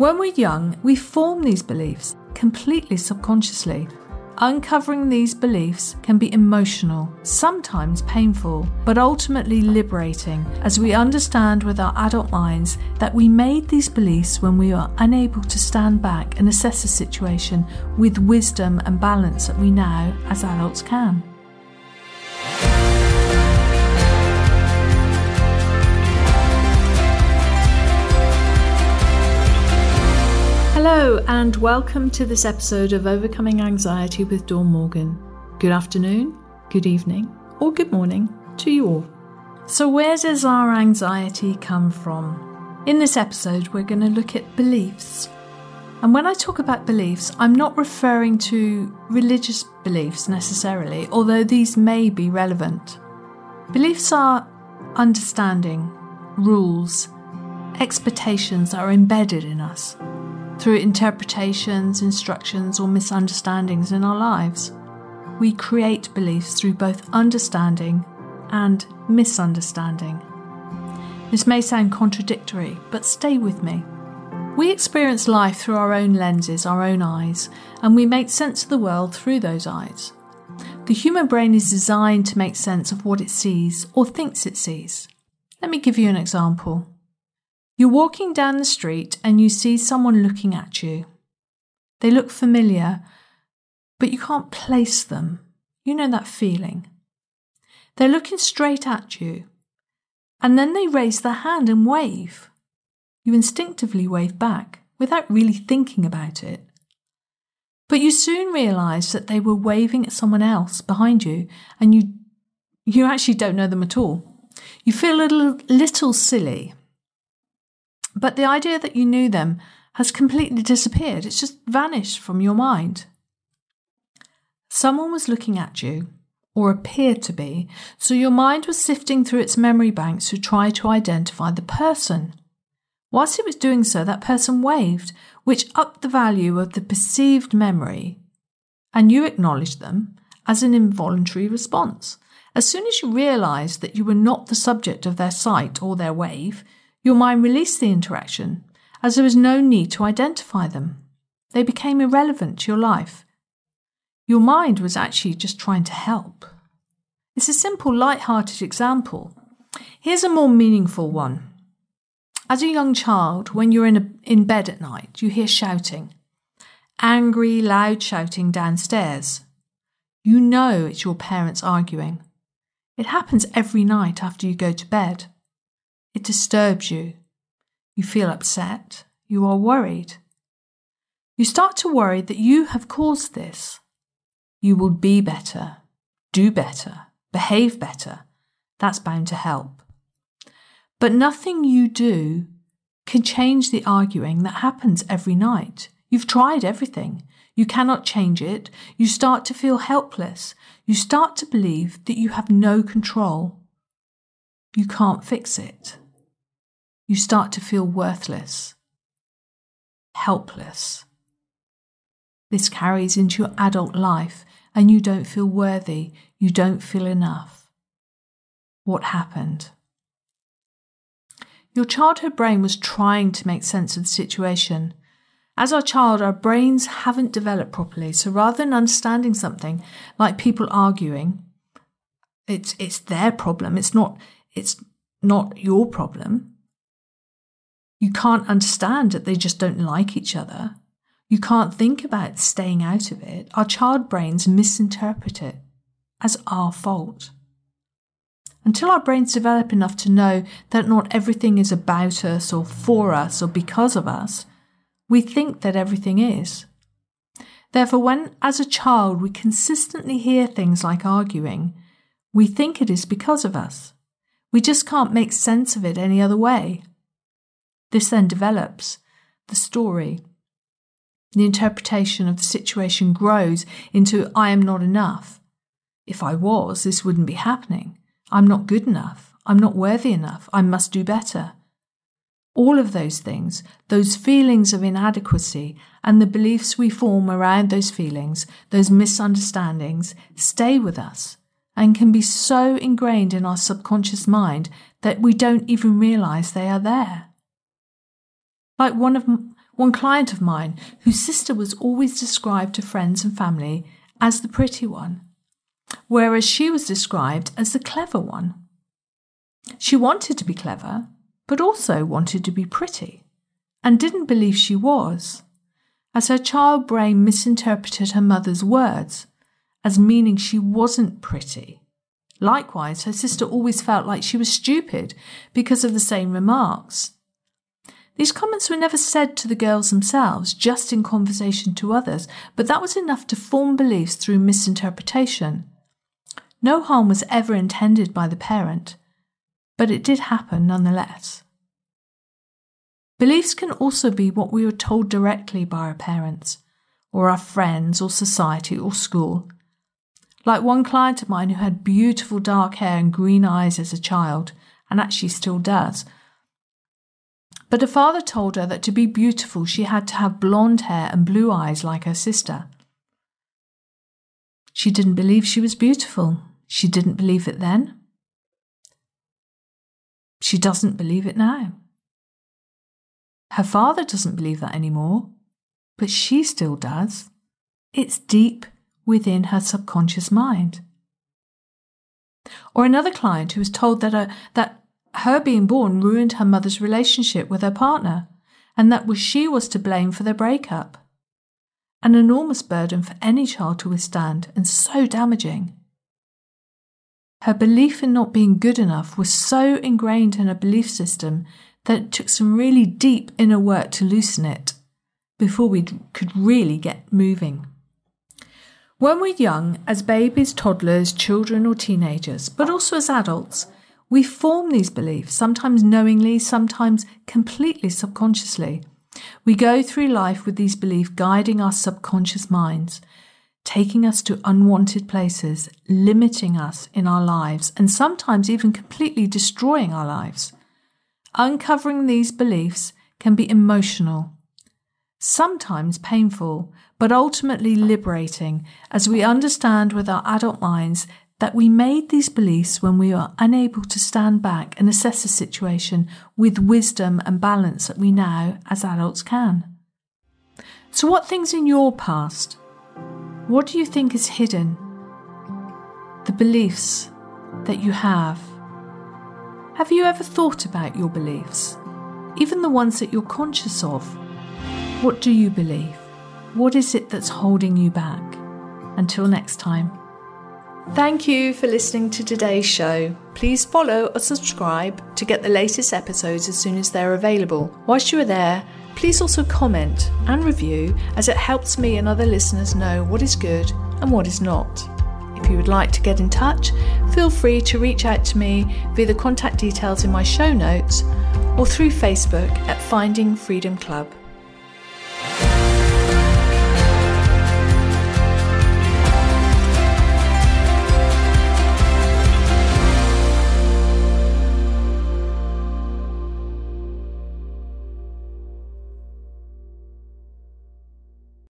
When we're young, we form these beliefs completely subconsciously. Uncovering these beliefs can be emotional, sometimes painful, but ultimately liberating as we understand with our adult minds that we made these beliefs when we were unable to stand back and assess a situation with wisdom and balance that we now, as adults, can. Hello, and welcome to this episode of Overcoming Anxiety with Dawn Morgan. Good afternoon, good evening, or good morning to you all. So, where does our anxiety come from? In this episode, we're going to look at beliefs. And when I talk about beliefs, I'm not referring to religious beliefs necessarily, although these may be relevant. Beliefs are understanding, rules, expectations that are embedded in us through interpretations, instructions, or misunderstandings in our lives. We create beliefs through both understanding and misunderstanding. This may sound contradictory, but stay with me. We experience life through our own lenses, our own eyes, and we make sense of the world through those eyes. The human brain is designed to make sense of what it sees or thinks it sees. Let me give you an example. You're walking down the street and you see someone looking at you. They look familiar, but you can't place them. You know that feeling. They're looking straight at you, and then they raise their hand and wave. You instinctively wave back without really thinking about it. But you soon realise that they were waving at someone else behind you, and you you actually don't know them at all. You feel a little, little silly but the idea that you knew them has completely disappeared. It's just vanished from your mind. Someone was looking at you, or appeared to be, so your mind was sifting through its memory banks to try to identify the person. Whilst it was doing so, that person waved, which upped the value of the perceived memory, and you acknowledged them as an involuntary response. As soon as you realised that you were not the subject of their sight or their wave, your mind released the interaction, as there was no need to identify them. They became irrelevant to your life. Your mind was actually just trying to help. It's a simple, light-hearted example. Here's a more meaningful one. As a young child, when you're in, a, in bed at night, you hear shouting. Angry, loud shouting downstairs. You know it's your parents arguing. It happens every night after you go to bed. It disturbs you. You feel upset. You are worried. You start to worry that you have caused this. You will be better, do better, behave better. That's bound to help. But nothing you do can change the arguing that happens every night. You've tried everything. You cannot change it. You start to feel helpless. You start to believe that you have no control. You can't fix it you start to feel worthless, helpless. This carries into your adult life, and you don't feel worthy, you don't feel enough. What happened? Your childhood brain was trying to make sense of the situation. As our child, our brains haven't developed properly, so rather than understanding something like people arguing, it's it's their problem. It's not it's not your problem. You can't understand that they just don't like each other. You can't think about staying out of it. Our child brains misinterpret it as our fault. Until our brains develop enough to know that not everything is about us or for us or because of us, we think that everything is. Therefore, when as a child we consistently hear things like arguing, we think it is because of us. We just can't make sense of it any other way. This then develops. The story, the interpretation of the situation grows into I am not enough. If I was, this wouldn't be happening. I'm not good enough. I'm not worthy enough. I must do better. All of those things, those feelings of inadequacy, and the beliefs we form around those feelings, those misunderstandings, stay with us and can be so ingrained in our subconscious mind that we don't even realize they are there. Like one of one client of mine whose sister was always described to friends and family as the pretty one, whereas she was described as the clever one. She wanted to be clever, but also wanted to be pretty, and didn't believe she was, as her child brain misinterpreted her mother's words as meaning she wasn't pretty. Likewise, her sister always felt like she was stupid because of the same remarks. These comments were never said to the girls themselves, just in conversation to others, but that was enough to form beliefs through misinterpretation. No harm was ever intended by the parent, but it did happen nonetheless. Beliefs can also be what we were told directly by our parents, or our friends, or society, or school. Like one client of mine who had beautiful dark hair and green eyes as a child, and actually still does. But her father told her that to be beautiful she had to have blonde hair and blue eyes like her sister. She didn't believe she was beautiful. She didn't believe it then. She doesn't believe it now. Her father doesn't believe that anymore, but she still does. It's deep within her subconscious mind. Or another client who was told that, her, that her being born ruined her mother's relationship with her partner, and that was she was to blame for their breakup. An enormous burden for any child to withstand, and so damaging. Her belief in not being good enough was so ingrained in her belief system that it took some really deep inner work to loosen it before we could really get moving. When we're young, as babies, toddlers, children, or teenagers, but also as adults, we form these beliefs, sometimes knowingly, sometimes completely subconsciously. We go through life with these beliefs guiding our subconscious minds, taking us to unwanted places, limiting us in our lives, and sometimes even completely destroying our lives. Uncovering these beliefs can be emotional, sometimes painful, but ultimately liberating as we understand with our adult minds that we made these beliefs when we were unable to stand back and assess a situation with wisdom and balance that we now, as adults, can. So, what things in your past what do you think is hidden? The beliefs that you have. Have you ever thought about your beliefs? Even the ones that you're conscious of. What do you believe? What is it that's holding you back? Until next time. Thank you for listening to today's show. Please follow or subscribe to get the latest episodes as soon as they're available. Whilst you are there, Please also comment and review as it helps me and other listeners know what is good and what is not. If you would like to get in touch, feel free to reach out to me via the contact details in my show notes or through Facebook at Finding Freedom Club.